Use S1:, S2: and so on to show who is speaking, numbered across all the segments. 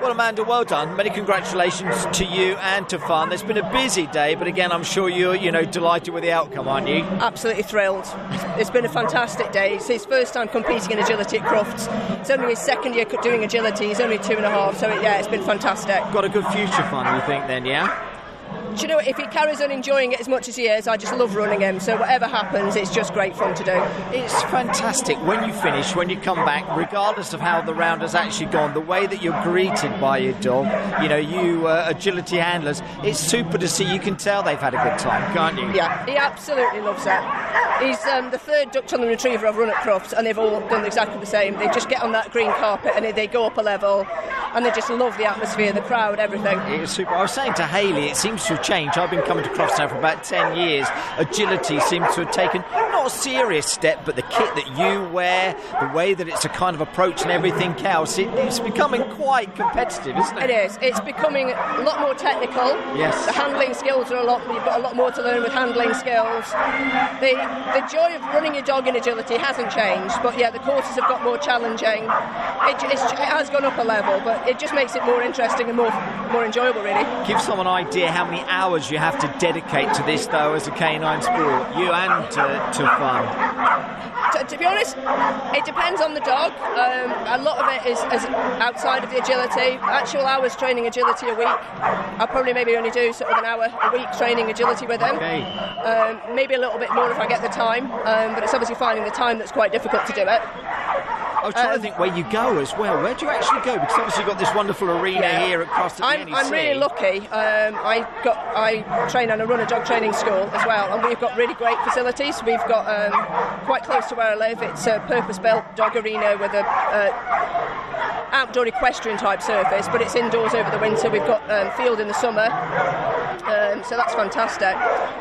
S1: Well, Amanda, well done. Many congratulations to you and to Fun. It's been a busy day, but again, I'm sure you're, you know, delighted with the outcome, aren't you?
S2: Absolutely thrilled. It's been a fantastic day. It's his first time competing in agility at Crufts. It's only his second year doing agility. He's only two and a half, so yeah, it's been fantastic.
S1: Got a good future, Fun, you think, then, yeah?
S2: Do you know if he carries on enjoying it as much as he is, I just love running him. So whatever happens, it's just great fun to do.
S1: It's fantastic when you finish, when you come back, regardless of how the round has actually gone. The way that you're greeted by your dog, you know, you uh, agility handlers, it's super to see. You can tell they've had a good time, can't you?
S2: Yeah, he absolutely loves it. He's um, the third Duck Tolling Retriever I've run at Crufts, and they've all done exactly the same. They just get on that green carpet and they go up a level, and they just love the atmosphere, the crowd, everything.
S1: It's super. I was saying to Haley, it seems to have changed. I've been coming to Crufts now for about 10 years. Agility seems to have taken not a serious step, but the kit that you wear, the way that it's a kind of approach and everything else, it, it's becoming quite competitive, isn't it?
S2: It is. It's becoming a lot more technical.
S1: Yes.
S2: The handling skills are a lot, you've got a lot more to learn with handling skills. The, the joy of running your dog in agility hasn't changed, but yeah, the courses have got more challenging. It, it has gone up a level, but it just makes it more interesting and more, more enjoyable, really.
S1: Give someone an idea how many hours you have to dedicate to this, though, as a canine sport, you and to, to fun.
S2: To, to, be honest, it depends on the dog. Um, a lot of it is, is, outside of the agility. Actual hours training agility a week. I'll probably maybe only do sort of an hour a week training agility with them.
S1: Okay.
S2: Um, maybe a little bit more if I get the time, um, but it's obviously finding the time that's quite difficult to do it.
S1: I was trying um, to think where you go as well. Where do you actually go? Because obviously you've got this wonderful arena yeah. here across the
S2: I'm, I'm really lucky. Um, I got I train and I run a dog training school as well, and we've got really great facilities. We've got um, quite close to where I live. It's a purpose-built dog arena with a uh, outdoor equestrian type surface, but it's indoors over the winter. We've got um, field in the summer. Um, so that's fantastic.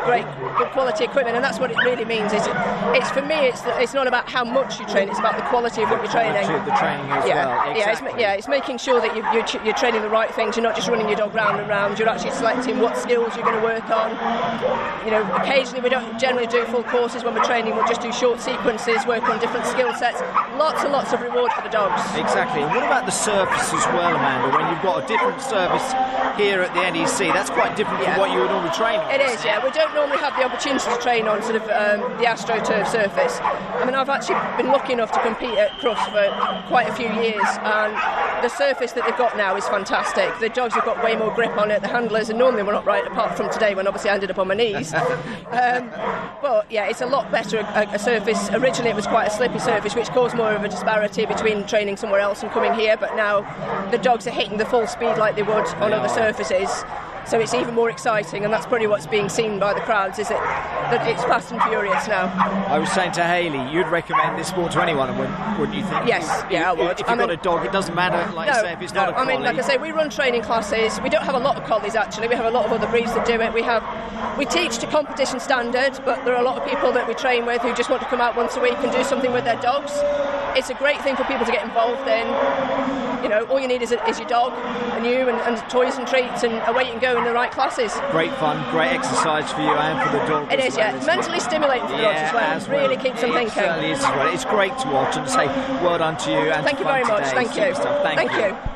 S2: Great, good quality equipment, and that's what it really means. Is it, it's for me, it's it's not about how much you train; it's about the quality of what you're training.
S1: The training as
S2: yeah,
S1: well.
S2: Exactly. Yeah, it's, yeah, it's making sure that you, you're, you're training the right things. You're not just running your dog round and round. You're actually selecting what skills you're going to work on. You know, occasionally we don't generally do full courses when we're training. We'll just do short sequences, work on different skill sets. Lots and lots of reward for the dogs.
S1: Exactly. And what about the surface as well, Amanda? When you've got a different surface here at the NEC, that's quite different yeah. from what you would normally train on.
S2: It is, yeah. We don't normally have the opportunity to train on sort of um, the AstroTurf surface. I mean, I've actually been lucky enough to compete at Crufts for quite a few years, and the surface that they've got now is fantastic. The dogs have got way more grip on it. The handlers, are normally we're not right, apart from today when obviously I ended up on my knees. um, but yeah, it's a lot better a, a, surface. Originally, it was quite a slippy surface, which caused more of a disparity between training somewhere else and coming here. But now the dogs are hitting the full speed like they would on other surfaces so it's even more exciting, and that's probably what's being seen by the crowds. Is it that it's fast and furious now?
S1: I was saying to Haley, you'd recommend this sport to anyone, wouldn't, you think?
S2: Yes, yeah, I would.
S1: If you've I got a dog, it doesn't matter. Like no, say, if it's
S2: no,
S1: not a collie.
S2: I mean, like I say, we run training classes. We don't have a lot of collies actually. We have a lot of other breeds that do it. We have we teach to competition standard, but there are a lot of people that we train with who just want to come out once a week and do something with their dogs. It's a great thing for people to get involved in. You know, all you need is, a, is your dog and you and, and toys and treats and away you can go in the right classes.
S1: Great fun, great exercise for you and for the dog.
S2: It is,
S1: well,
S2: yeah. Mentally stimulating for the yeah, dogs as well. Really keeps them
S1: it
S2: thinking.
S1: Certainly is as well. It's great to watch and to say well done to you. And
S2: Thank you very much. Thank you.
S1: Thank,
S2: Thank
S1: you.
S2: you.